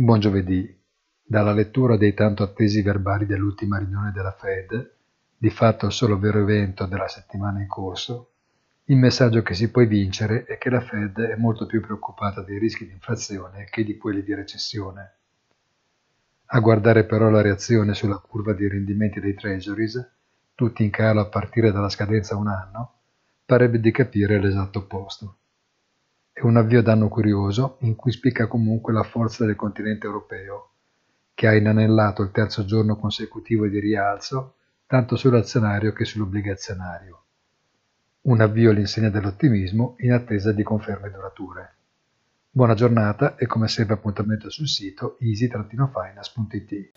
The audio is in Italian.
Buon giovedì. Dalla lettura dei tanto attesi verbali dell'ultima riunione della Fed, di fatto il solo vero evento della settimana in corso, il messaggio che si può vincere è che la Fed è molto più preoccupata dei rischi di inflazione che di quelli di recessione. A guardare però la reazione sulla curva dei rendimenti dei treasuries, tutti in calo a partire dalla scadenza un anno, parebbe di capire l'esatto opposto. È un avvio d'anno curioso in cui spicca comunque la forza del continente europeo, che ha inanellato il terzo giorno consecutivo di rialzo tanto sull'azionario che sull'obbligazionario. Un avvio all'insegna dell'ottimismo in attesa di conferme durature. Buona giornata e come sempre appuntamento sul sito easy-finance.it.